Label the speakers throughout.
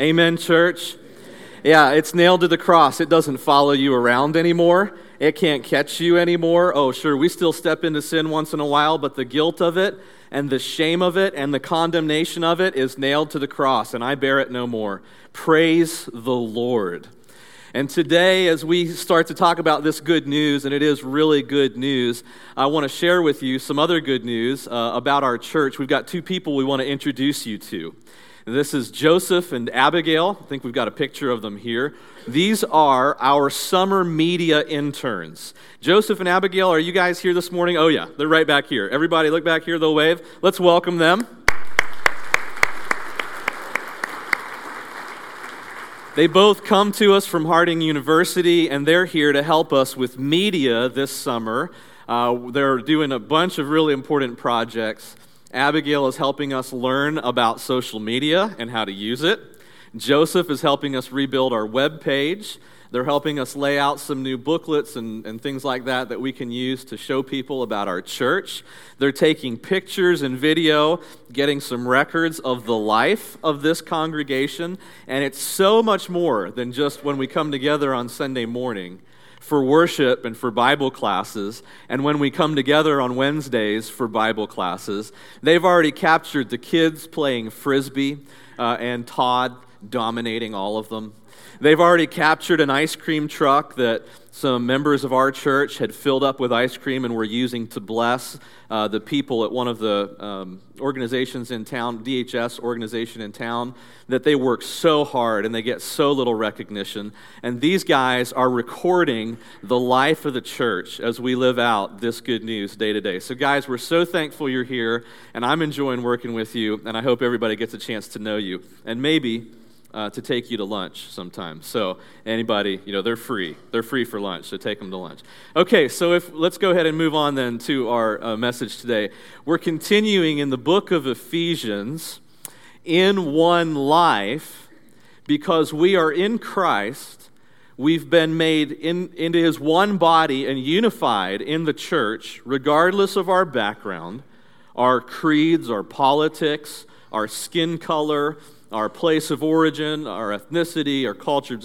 Speaker 1: Amen, church. Yeah, it's nailed to the cross. It doesn't follow you around anymore. It can't catch you anymore. Oh, sure, we still step into sin once in a while, but the guilt of it and the shame of it and the condemnation of it is nailed to the cross, and I bear it no more. Praise the Lord. And today, as we start to talk about this good news, and it is really good news, I want to share with you some other good news uh, about our church. We've got two people we want to introduce you to. This is Joseph and Abigail. I think we've got a picture of them here. These are our summer media interns. Joseph and Abigail, are you guys here this morning? Oh, yeah, they're right back here. Everybody, look back here, they'll wave. Let's welcome them. They both come to us from Harding University, and they're here to help us with media this summer. Uh, they're doing a bunch of really important projects. Abigail is helping us learn about social media and how to use it. Joseph is helping us rebuild our web page. They're helping us lay out some new booklets and, and things like that that we can use to show people about our church. They're taking pictures and video, getting some records of the life of this congregation. And it's so much more than just when we come together on Sunday morning for worship and for Bible classes, and when we come together on Wednesdays for Bible classes. They've already captured the kids playing frisbee uh, and Todd dominating all of them. They've already captured an ice cream truck that some members of our church had filled up with ice cream and were using to bless uh, the people at one of the um, organizations in town, DHS organization in town, that they work so hard and they get so little recognition. And these guys are recording the life of the church as we live out this good news day to day. So, guys, we're so thankful you're here, and I'm enjoying working with you, and I hope everybody gets a chance to know you. And maybe uh, to take you to lunch sometimes. So anybody, you know, they're free. They're free for lunch, so take them to lunch. Okay, so if let's go ahead and move on then to our uh, message today. We're continuing in the book of Ephesians in one life because we are in Christ. We've been made in, into his one body and unified in the church, regardless of our background, our creeds, our politics, our skin color, our place of origin, our ethnicity, our culture,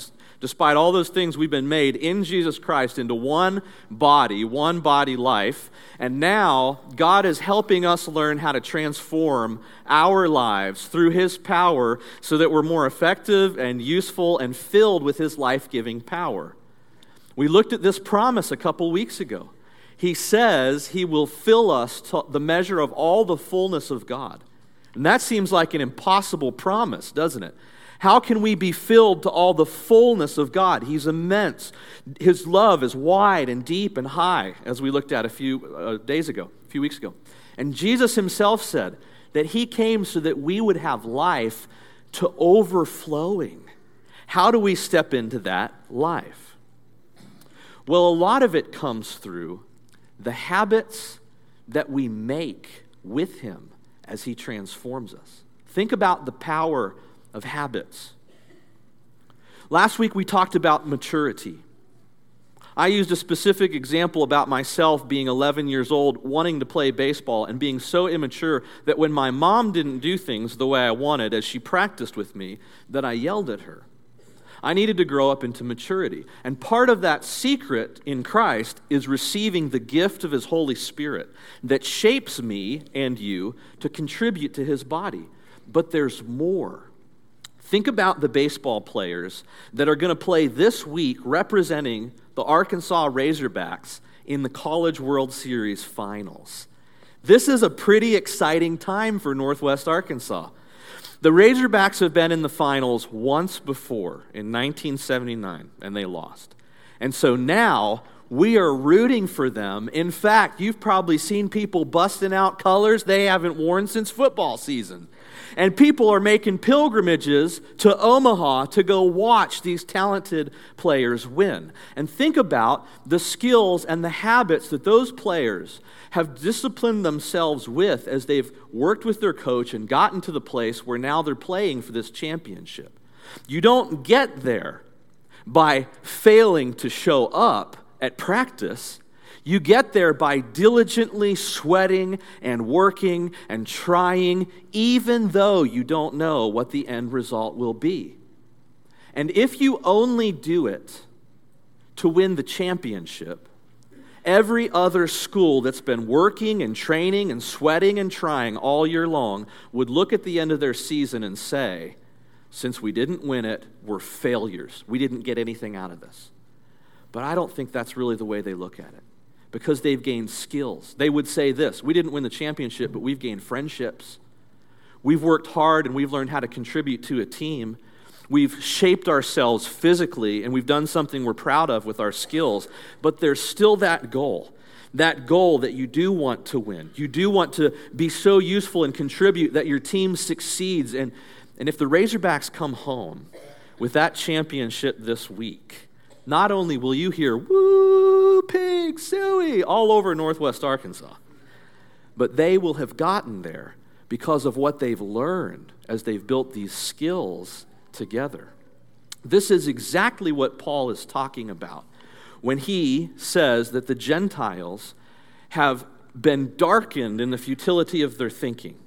Speaker 1: despite all those things, we've been made in Jesus Christ into one body, one body life. And now God is helping us learn how to transform our lives through His power so that we're more effective and useful and filled with His life giving power. We looked at this promise a couple weeks ago. He says He will fill us to the measure of all the fullness of God. And that seems like an impossible promise, doesn't it? How can we be filled to all the fullness of God? He's immense. His love is wide and deep and high, as we looked at a few uh, days ago, a few weeks ago. And Jesus himself said that he came so that we would have life to overflowing. How do we step into that life? Well, a lot of it comes through the habits that we make with him as He transforms us. Think about the power of habits. Last week we talked about maturity. I used a specific example about myself being 11 years old, wanting to play baseball, and being so immature that when my mom didn't do things the way I wanted as she practiced with me, that I yelled at her. I needed to grow up into maturity. And part of that secret in Christ is receiving the gift of His Holy Spirit that shapes me and you to contribute to His body. But there's more. Think about the baseball players that are going to play this week representing the Arkansas Razorbacks in the College World Series finals. This is a pretty exciting time for Northwest Arkansas. The Razorbacks have been in the finals once before in 1979, and they lost. And so now we are rooting for them. In fact, you've probably seen people busting out colors they haven't worn since football season. And people are making pilgrimages to Omaha to go watch these talented players win. And think about the skills and the habits that those players have disciplined themselves with as they've worked with their coach and gotten to the place where now they're playing for this championship. You don't get there by failing to show up at practice. You get there by diligently sweating and working and trying, even though you don't know what the end result will be. And if you only do it to win the championship, every other school that's been working and training and sweating and trying all year long would look at the end of their season and say, since we didn't win it, we're failures. We didn't get anything out of this. But I don't think that's really the way they look at it because they've gained skills. They would say this We didn't win the championship, but we've gained friendships. We've worked hard and we've learned how to contribute to a team. We've shaped ourselves physically and we've done something we're proud of with our skills, but there's still that goal. That goal that you do want to win. You do want to be so useful and contribute that your team succeeds. And, and if the Razorbacks come home with that championship this week, not only will you hear, woo, pig, Sooie, all over northwest Arkansas, but they will have gotten there because of what they've learned as they've built these skills together. This is exactly what Paul is talking about when he says that the Gentiles have been darkened in the futility of their thinking.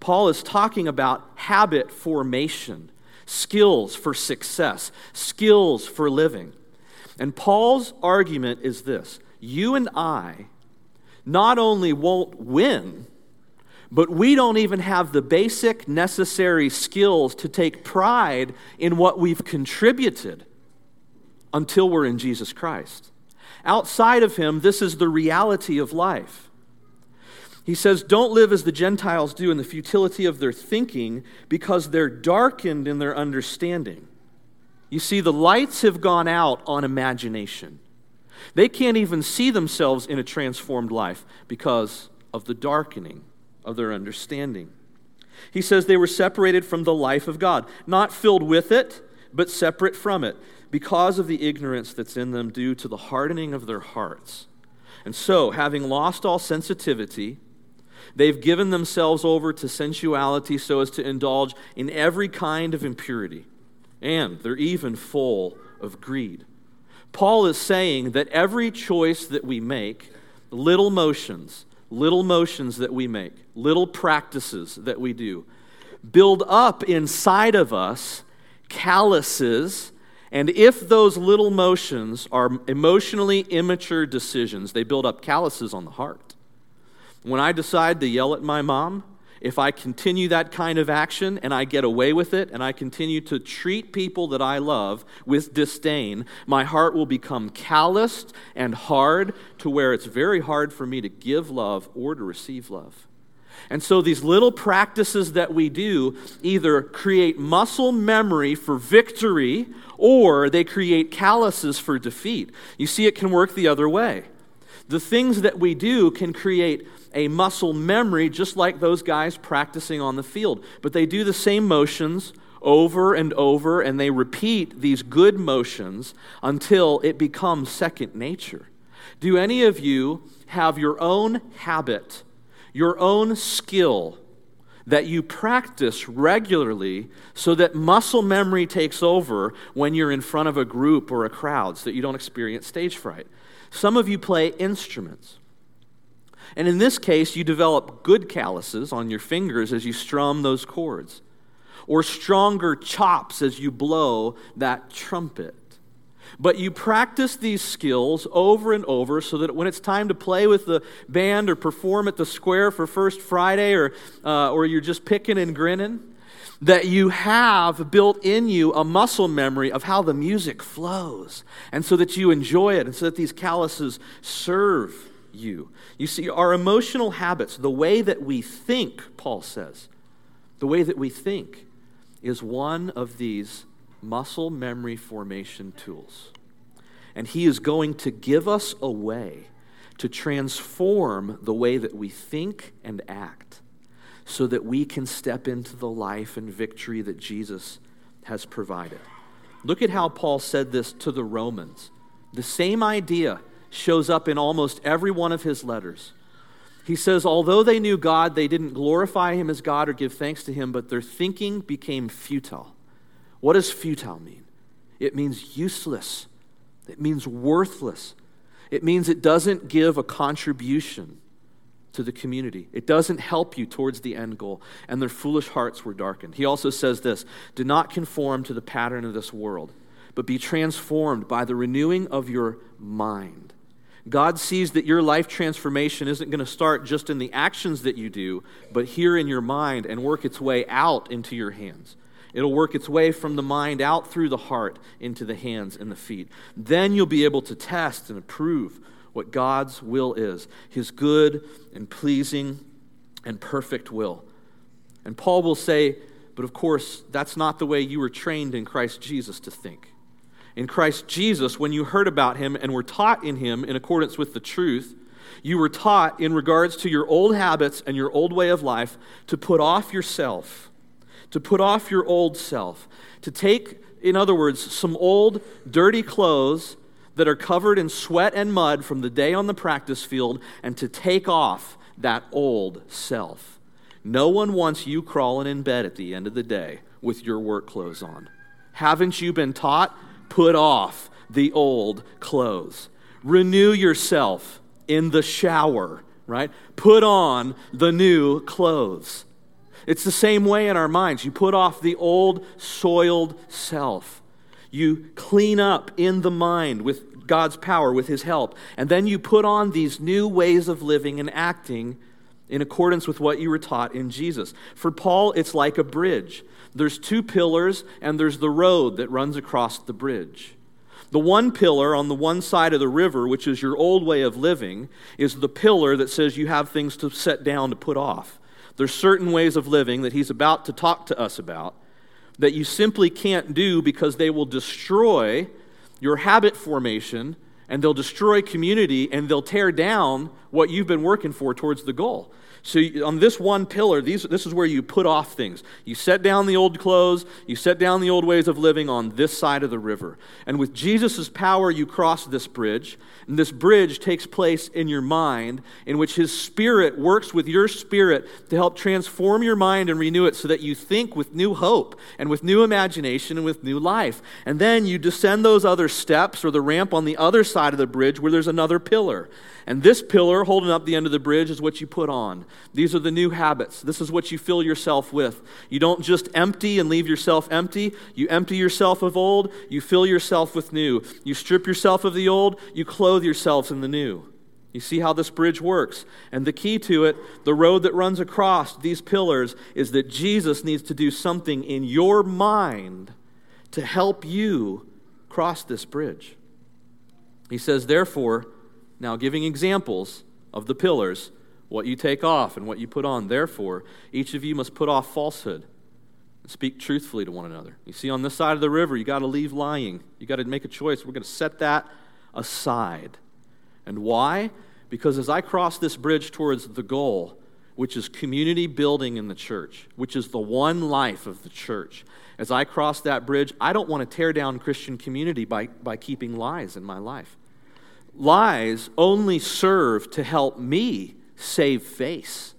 Speaker 1: Paul is talking about habit formation skills for success, skills for living. And Paul's argument is this you and I not only won't win, but we don't even have the basic necessary skills to take pride in what we've contributed until we're in Jesus Christ. Outside of Him, this is the reality of life. He says, Don't live as the Gentiles do in the futility of their thinking, because they're darkened in their understanding. You see, the lights have gone out on imagination. They can't even see themselves in a transformed life because of the darkening of their understanding. He says they were separated from the life of God, not filled with it, but separate from it, because of the ignorance that's in them due to the hardening of their hearts. And so, having lost all sensitivity, They've given themselves over to sensuality so as to indulge in every kind of impurity, and they're even full of greed. Paul is saying that every choice that we make, little motions, little motions that we make, little practices that we do, build up inside of us calluses. And if those little motions are emotionally immature decisions, they build up calluses on the heart. When I decide to yell at my mom, if I continue that kind of action and I get away with it and I continue to treat people that I love with disdain, my heart will become calloused and hard to where it's very hard for me to give love or to receive love. And so these little practices that we do either create muscle memory for victory or they create calluses for defeat. You see, it can work the other way. The things that we do can create a muscle memory, just like those guys practicing on the field. But they do the same motions over and over, and they repeat these good motions until it becomes second nature. Do any of you have your own habit, your own skill that you practice regularly so that muscle memory takes over when you're in front of a group or a crowd so that you don't experience stage fright? Some of you play instruments. And in this case, you develop good calluses on your fingers as you strum those chords, or stronger chops as you blow that trumpet. But you practice these skills over and over so that when it's time to play with the band or perform at the square for First Friday or, uh, or you're just picking and grinning, that you have built in you a muscle memory of how the music flows, and so that you enjoy it, and so that these calluses serve you. You see, our emotional habits, the way that we think, Paul says, the way that we think is one of these muscle memory formation tools. And he is going to give us a way to transform the way that we think and act so that we can step into the life and victory that Jesus has provided. Look at how Paul said this to the Romans. The same idea shows up in almost every one of his letters. He says, although they knew God, they didn't glorify him as God or give thanks to him, but their thinking became futile. What does futile mean? It means useless, it means worthless, it means it doesn't give a contribution to the community. It doesn't help you towards the end goal, and their foolish hearts were darkened. He also says this Do not conform to the pattern of this world, but be transformed by the renewing of your mind. God sees that your life transformation isn't going to start just in the actions that you do, but here in your mind and work its way out into your hands. It'll work its way from the mind out through the heart into the hands and the feet. Then you'll be able to test and approve what God's will is his good and pleasing and perfect will. And Paul will say, but of course, that's not the way you were trained in Christ Jesus to think. In Christ Jesus, when you heard about him and were taught in him in accordance with the truth, you were taught in regards to your old habits and your old way of life to put off yourself, to put off your old self, to take, in other words, some old dirty clothes that are covered in sweat and mud from the day on the practice field and to take off that old self. No one wants you crawling in bed at the end of the day with your work clothes on. Haven't you been taught? Put off the old clothes. Renew yourself in the shower, right? Put on the new clothes. It's the same way in our minds. You put off the old, soiled self you clean up in the mind with God's power, with His help, and then you put on these new ways of living and acting in accordance with what you were taught in Jesus. For Paul, it's like a bridge. There's two pillars, and there's the road that runs across the bridge. The one pillar on the one side of the river, which is your old way of living, is the pillar that says you have things to set down to put off. There's certain ways of living that he's about to talk to us about that you simply can't do because they will destroy your habit formation and they'll destroy community and they'll tear down what you've been working for towards the goal. So, on this one pillar, these, this is where you put off things. You set down the old clothes, you set down the old ways of living on this side of the river. And with Jesus' power, you cross this bridge. And this bridge takes place in your mind, in which His Spirit works with your spirit to help transform your mind and renew it so that you think with new hope and with new imagination and with new life. And then you descend those other steps or the ramp on the other side of the bridge where there's another pillar. And this pillar holding up the end of the bridge is what you put on. These are the new habits. This is what you fill yourself with. You don't just empty and leave yourself empty. You empty yourself of old, you fill yourself with new. You strip yourself of the old, you clothe yourselves in the new. You see how this bridge works. And the key to it, the road that runs across these pillars, is that Jesus needs to do something in your mind to help you cross this bridge. He says, therefore, now, giving examples of the pillars, what you take off and what you put on. Therefore, each of you must put off falsehood and speak truthfully to one another. You see, on this side of the river, you got to leave lying. You got to make a choice. We're going to set that aside. And why? Because as I cross this bridge towards the goal, which is community building in the church, which is the one life of the church, as I cross that bridge, I don't want to tear down Christian community by, by keeping lies in my life lies only serve to help me save face.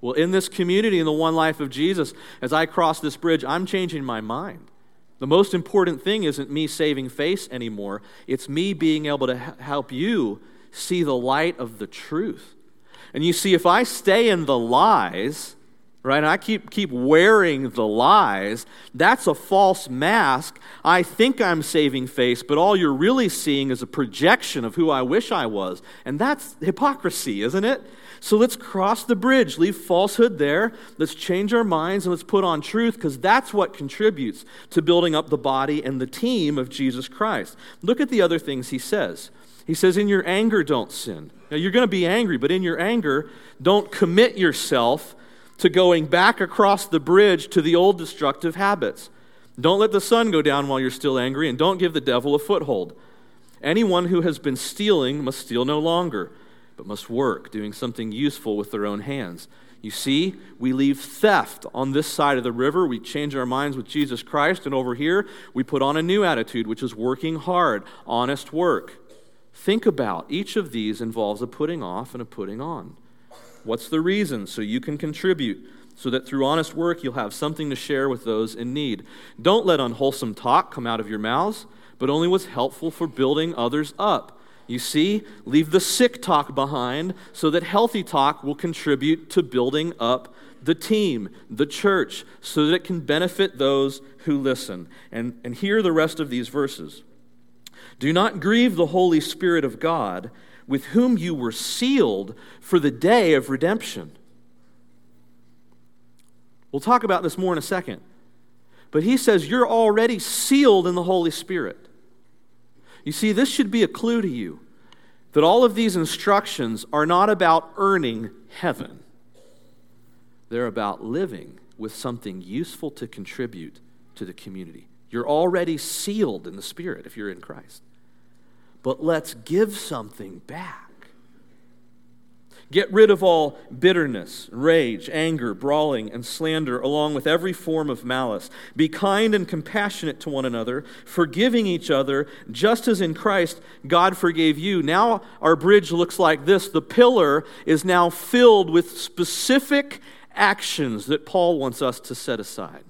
Speaker 1: Well, in this community, in the one life of Jesus, as I cross this bridge, I'm changing my mind. The most important thing isn't me saving face anymore, it's me being able to help you see the light of the truth. And you see, if I stay in the lies, right? And I keep, keep wearing the lies. That's a false mask. I think I'm saving face, but all you're really seeing is a projection of who I wish I was. And that's hypocrisy, isn't it? So let's cross the bridge, leave falsehood there. Let's change our minds and let's put on truth because that's what contributes to building up the body and the team of Jesus Christ. Look at the other things he says. He says, In your anger, don't sin. Now, you're going to be angry, but in your anger, don't commit yourself to going back across the bridge to the old destructive habits. Don't let the sun go down while you're still angry, and don't give the devil a foothold. Anyone who has been stealing must steal no longer, but must work, doing something useful with their own hands. You see, we leave theft on this side of the river. We change our minds with Jesus Christ, and over here, we put on a new attitude, which is working hard, honest work. Think about each of these involves a putting off and a putting on. What's the reason? So you can contribute, so that through honest work you'll have something to share with those in need. Don't let unwholesome talk come out of your mouths, but only what's helpful for building others up, You see, leave the sick talk behind so that healthy talk will contribute to building up the team, the church, so that it can benefit those who listen. And, and hear the rest of these verses. Do not grieve the Holy Spirit of God, with whom you were sealed for the day of redemption. We'll talk about this more in a second. But he says you're already sealed in the Holy Spirit. You see, this should be a clue to you that all of these instructions are not about earning heaven, they're about living with something useful to contribute to the community. You're already sealed in the Spirit if you're in Christ. But let's give something back. Get rid of all bitterness, rage, anger, brawling, and slander, along with every form of malice. Be kind and compassionate to one another, forgiving each other, just as in Christ God forgave you. Now our bridge looks like this the pillar is now filled with specific actions that Paul wants us to set aside.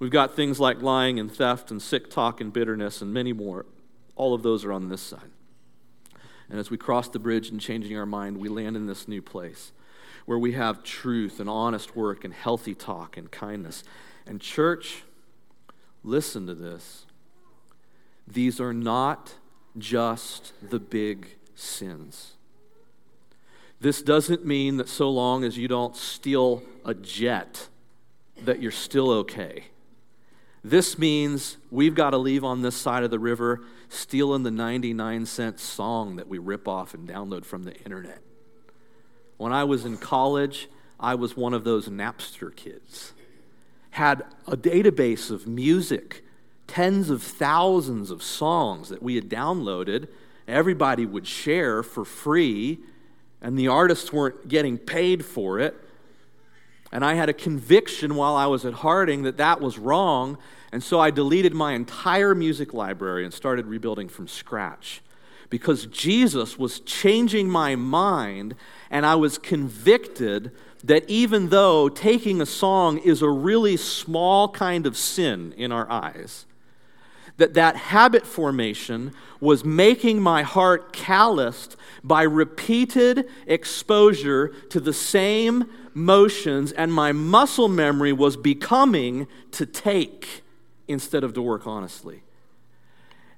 Speaker 1: We've got things like lying and theft and sick talk and bitterness and many more. All of those are on this side. And as we cross the bridge and changing our mind, we land in this new place where we have truth and honest work and healthy talk and kindness. And, church, listen to this. These are not just the big sins. This doesn't mean that so long as you don't steal a jet, that you're still okay. This means we've got to leave on this side of the river stealing the 99 cent song that we rip off and download from the internet. When I was in college, I was one of those Napster kids. Had a database of music, tens of thousands of songs that we had downloaded. Everybody would share for free, and the artists weren't getting paid for it. And I had a conviction while I was at Harding that that was wrong. And so I deleted my entire music library and started rebuilding from scratch because Jesus was changing my mind, and I was convicted that even though taking a song is a really small kind of sin in our eyes, that that habit formation was making my heart calloused by repeated exposure to the same motions, and my muscle memory was becoming to take instead of to work honestly.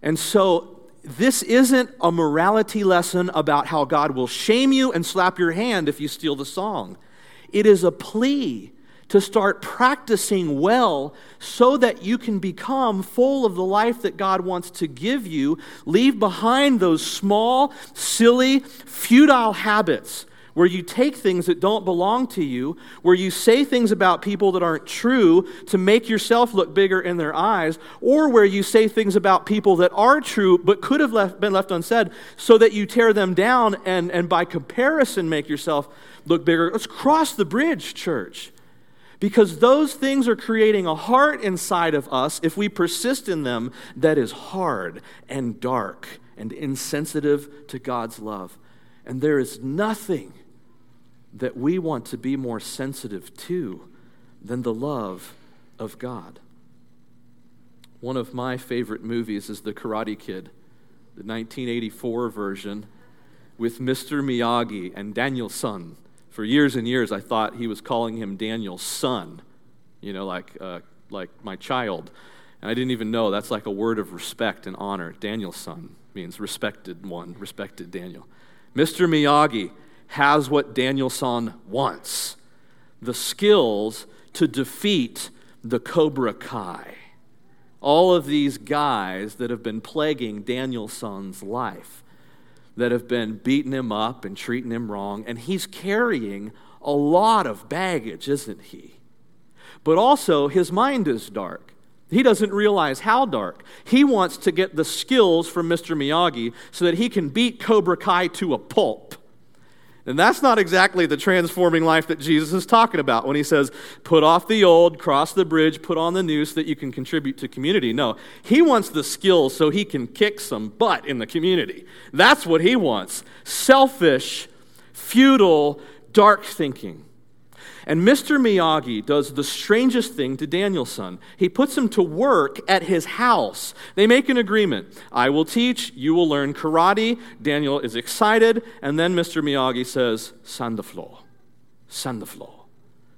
Speaker 1: And so, this isn't a morality lesson about how God will shame you and slap your hand if you steal the song. It is a plea to start practicing well so that you can become full of the life that God wants to give you. Leave behind those small, silly, futile habits where you take things that don't belong to you, where you say things about people that aren't true to make yourself look bigger in their eyes, or where you say things about people that are true but could have left, been left unsaid so that you tear them down and, and by comparison make yourself look bigger. Let's cross the bridge, church. Because those things are creating a heart inside of us, if we persist in them, that is hard and dark and insensitive to God's love. And there is nothing that we want to be more sensitive to than the love of God. One of my favorite movies is The Karate Kid, the 1984 version with Mr. Miyagi and Daniel-san. For years and years, I thought he was calling him Daniel's son, you know, like, uh, like my child. And I didn't even know that's like a word of respect and honor. Daniel-san means respected one, respected Daniel. Mr. Miyagi has what Daniel-san wants the skills to defeat the Cobra Kai. All of these guys that have been plaguing Daniel-san's life, that have been beating him up and treating him wrong, and he's carrying a lot of baggage, isn't he? But also, his mind is dark. He doesn't realize how dark. He wants to get the skills from Mr. Miyagi so that he can beat Cobra Kai to a pulp. And that's not exactly the transforming life that Jesus is talking about when he says, put off the old, cross the bridge, put on the new so that you can contribute to community. No, he wants the skills so he can kick some butt in the community. That's what he wants selfish, futile, dark thinking. And Mr. Miyagi does the strangest thing to Daniel's son. He puts him to work at his house. They make an agreement I will teach, you will learn karate. Daniel is excited, and then Mr. Miyagi says, Sand the floor, sand the floor,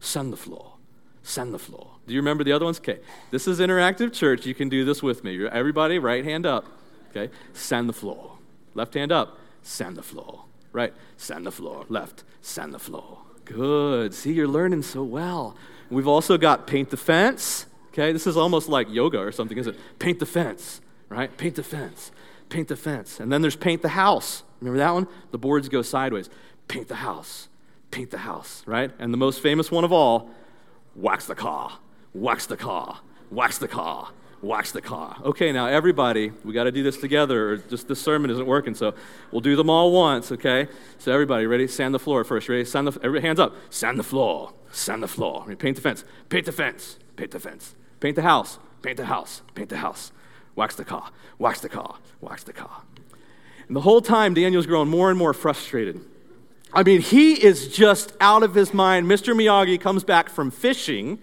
Speaker 1: sand the floor, sand the floor. Do you remember the other ones? Okay, this is interactive church. You can do this with me. Everybody, right hand up. Okay, sand the floor. Left hand up, sand the floor. Right, sand the floor. Left, sand the floor. Good. See, you're learning so well. We've also got paint the fence. Okay, this is almost like yoga or something, isn't it? Paint the fence, right? Paint the fence. Paint the fence. And then there's paint the house. Remember that one? The boards go sideways. Paint the house. Paint the house, right? And the most famous one of all, wax the car. Wax the car. Wax the car wax the car. Okay, now everybody, we got to do this together, or just this sermon isn't working. So we'll do them all once. Okay. So everybody, ready? Sand the floor first. Ready? Sand the. Everybody, hands up. Sand the floor. Sand the floor. Paint the fence. Paint the fence. Paint the fence. Paint the house. Paint the house. Paint the house. Wax the car. Wax the car. Wax the car. And the whole time, Daniel's growing more and more frustrated. I mean, he is just out of his mind. Mr. Miyagi comes back from fishing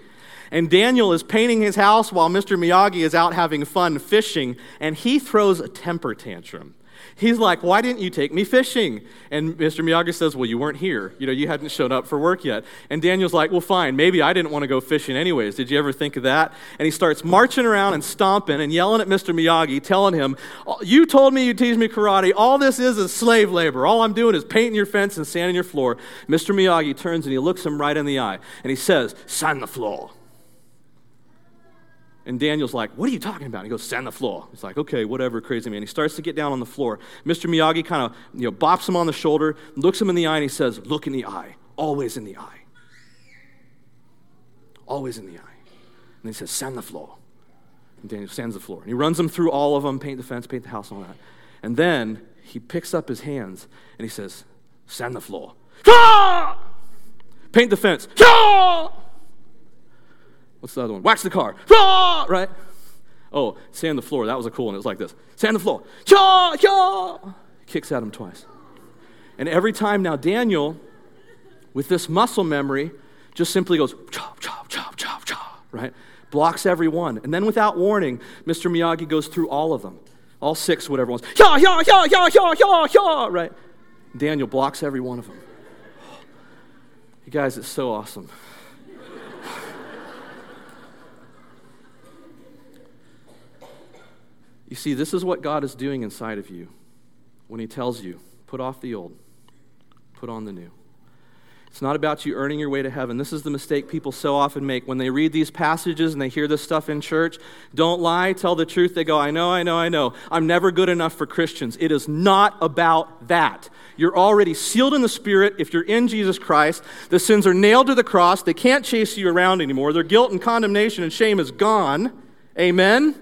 Speaker 1: and Daniel is painting his house while Mr. Miyagi is out having fun fishing, and he throws a temper tantrum. He's like, Why didn't you take me fishing? And Mr. Miyagi says, Well, you weren't here. You know, you hadn't shown up for work yet. And Daniel's like, Well, fine. Maybe I didn't want to go fishing anyways. Did you ever think of that? And he starts marching around and stomping and yelling at Mr. Miyagi, telling him, oh, You told me you'd teach me karate. All this is is slave labor. All I'm doing is painting your fence and sanding your floor. Mr. Miyagi turns and he looks him right in the eye and he says, Sand the floor. And Daniel's like, What are you talking about? And he goes, Sand the floor. He's like, Okay, whatever, crazy man. He starts to get down on the floor. Mr. Miyagi kind of you know, bops him on the shoulder, looks him in the eye, and he says, Look in the eye. Always in the eye. Always in the eye. And he says, Sand the floor. And Daniel sands the floor. And he runs him through all of them, paint the fence, paint the house, and all that. And then he picks up his hands and he says, Sand the floor. Ah! Paint the fence. Ah! What's the other one? Wax the car. Right? Oh, sand the floor. That was a cool one. It was like this sand the floor. Cha, cha. Kicks at him twice. And every time now, Daniel, with this muscle memory, just simply goes chop, chop, chop, chop, chop, right? Blocks every one. And then without warning, Mr. Miyagi goes through all of them. All six, whatever ones. Ya, ya, ya, ya, ya, ya, ya, right? Daniel blocks every one of them. You guys, it's so awesome. You see, this is what God is doing inside of you when He tells you, put off the old, put on the new. It's not about you earning your way to heaven. This is the mistake people so often make when they read these passages and they hear this stuff in church. Don't lie, tell the truth. They go, I know, I know, I know. I'm never good enough for Christians. It is not about that. You're already sealed in the Spirit if you're in Jesus Christ. The sins are nailed to the cross. They can't chase you around anymore. Their guilt and condemnation and shame is gone. Amen?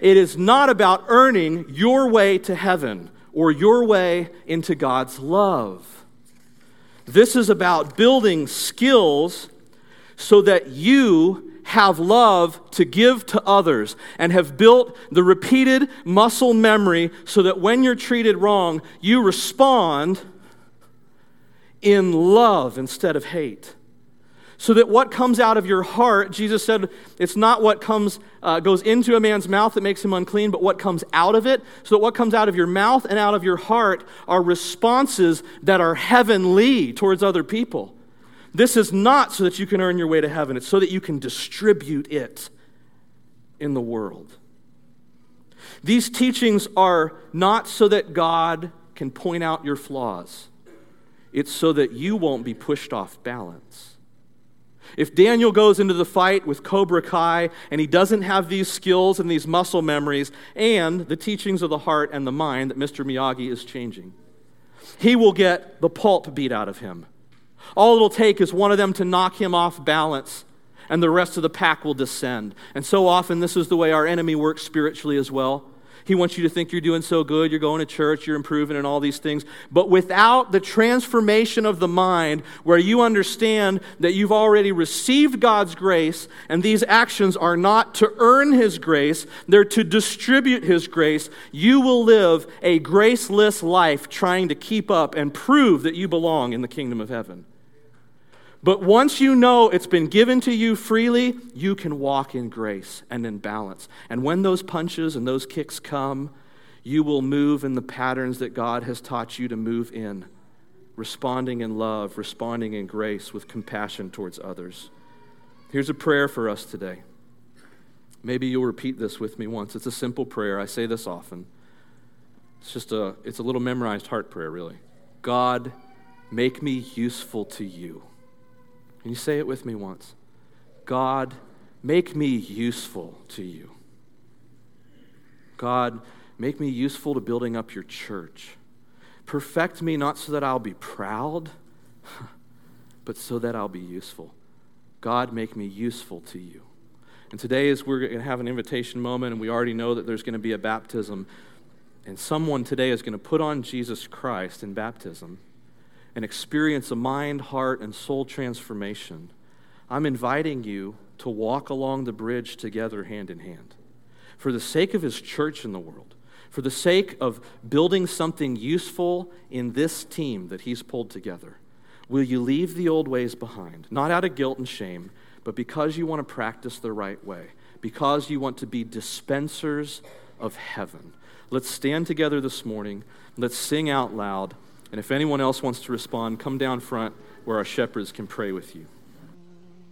Speaker 1: It is not about earning your way to heaven or your way into God's love. This is about building skills so that you have love to give to others and have built the repeated muscle memory so that when you're treated wrong, you respond in love instead of hate so that what comes out of your heart, Jesus said, it's not what comes, uh, goes into a man's mouth that makes him unclean, but what comes out of it. So that what comes out of your mouth and out of your heart are responses that are heavenly towards other people. This is not so that you can earn your way to heaven, it's so that you can distribute it in the world. These teachings are not so that God can point out your flaws, it's so that you won't be pushed off balance. If Daniel goes into the fight with Cobra Kai and he doesn't have these skills and these muscle memories and the teachings of the heart and the mind that Mr. Miyagi is changing, he will get the pulp beat out of him. All it'll take is one of them to knock him off balance, and the rest of the pack will descend. And so often, this is the way our enemy works spiritually as well. He wants you to think you're doing so good, you're going to church, you're improving, and all these things. But without the transformation of the mind, where you understand that you've already received God's grace, and these actions are not to earn His grace, they're to distribute His grace, you will live a graceless life trying to keep up and prove that you belong in the kingdom of heaven. But once you know it's been given to you freely, you can walk in grace and in balance. And when those punches and those kicks come, you will move in the patterns that God has taught you to move in, responding in love, responding in grace with compassion towards others. Here's a prayer for us today. Maybe you'll repeat this with me once. It's a simple prayer. I say this often. It's just a it's a little memorized heart prayer really. God, make me useful to you. Can you say it with me once? God, make me useful to you. God, make me useful to building up your church. Perfect me not so that I'll be proud, but so that I'll be useful. God, make me useful to you. And today, as we're going to have an invitation moment, and we already know that there's going to be a baptism, and someone today is going to put on Jesus Christ in baptism and experience a mind, heart, and soul transformation, I'm inviting you to walk along the bridge together hand in hand. For the sake of his church in the world, for the sake of building something useful in this team that he's pulled together, will you leave the old ways behind? Not out of guilt and shame, but because you want to practice the right way, because you want to be dispensers of heaven. Let's stand together this morning. Let's sing out loud. And if anyone else wants to respond, come down front where our shepherds can pray with you.